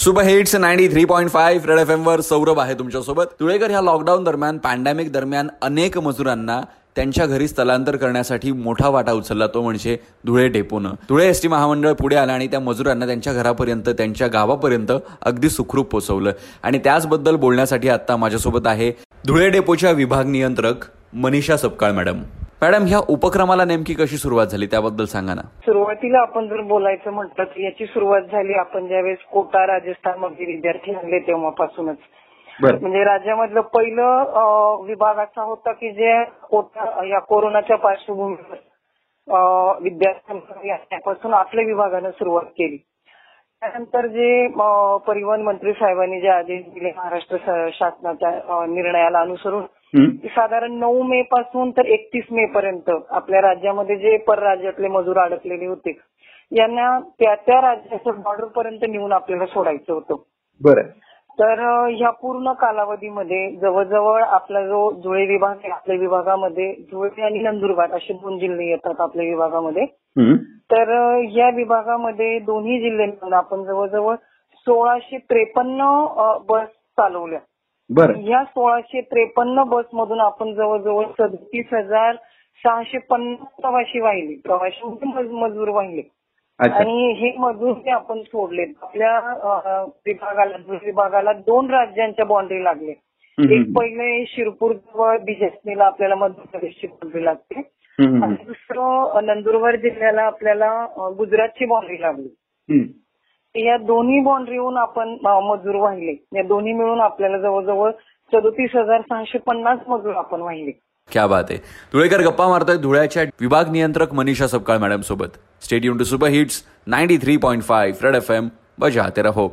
Super hits ninety three point five red F एमवर Saurabh आहे तुमच्यासोबत. तुळेकर ह्या लॉकडाऊन दरम्यान पॅन्डेमिक दरम्यान अनेक मजुरांना त्यांच्या घरी स्थलांतर करण्यासाठी मोठा वाटा उचलला तो म्हणजे धुळे डेपोनं. धुळे एस टी महामंडळ पुढे आलं आणि त्या मजुरांना त्यांच्या घरापर्यंत त्यांच्या गावापर्यंत अगदी सुखरूप पोचवलं आणि त्याचबद्दल बोलण्यासाठी आता माझ्यासोबत आहे धुळे डेपोच्या विभाग नियंत्रक मनीषा सपकाळ मॅडम. मॅडम ह्या उपक्रमाला नेमकी कशी सुरुवात झाली? त्याबद्दल सांगा ना. सुरुवातीला आपण जर बोलायचं म्हटलं तर याची सुरुवात झाली आपण ज्यावेळेस कोटा राजस्थानमध्ये विद्यार्थी आणले तेव्हापासूनच. म्हणजे राज्यामधलं पहिलं विभाग असा होता की जे कोटा या कोरोनाच्या पार्श्वभूमीवर आणण्यापासून आपल्या विभागानं सुरुवात केली. त्यानंतर जे परिवहन मंत्री साहेबांनी जे आदेश दिले महाराष्ट्र शासनाच्या निर्णयाला अनुसरून साधारण नऊ मे पासून तर एकतीस मे पर्यंत आपल्या राज्यामध्ये जे परराज्यातले मजूर अडकलेले होते यांना त्या त्या राज्याच्या बॉर्डर पर्यंत नेऊन आपल्याला सोडायचं होतं. बरं. तर ह्या पूर्ण कालावधीमध्ये जवळजवळ आपला जो धुळे विभाग आहे आपल्या विभागामध्ये धुळे आणि नंदुरबार असे दोन जिल्हे येतात आपल्या विभागामध्ये. तर या विभागामध्ये दोन्ही जिल्हे मिळून आपण जवळजवळ सोळाशे त्रेपन्न बस चालवल्या. बरं. या सोळाशे त्रेपन्न बसमधून आपण जवळजवळ सदतीस हजार सहाशे पन्नास प्रवासी वाहिले. मज- मजूर वाहिले. आणि हे मजूर जे आपण सोडले आपल्या विभागाला विभागाला दोन राज्यांच्या बाउंड्री लागले. एक पहिले शिरपूर जवळ बिजस्नीला आपल्याला मध्य प्रदेशची बाउंड्री लागते. आणि दुसरं नंदुरबार जिल्ह्याला आपल्याला गुजरातची बाउंड्री लागली. या दोन्ही बाउंड्रीहून आपण मजूर वाहिले या दोन्ही मिळून आपल्याला जवळजवळ सदोतीस हजार सहाशे पन्नास मजूर आपण वाहिले क्या बात आहे. धुळेकर गप्पा मारतोय धुळ्याच्या विभाग नियंत्रक मनीषा सपकाळ मॅडम सोबत stadium to super hits ninety three point five red F M तेरा हो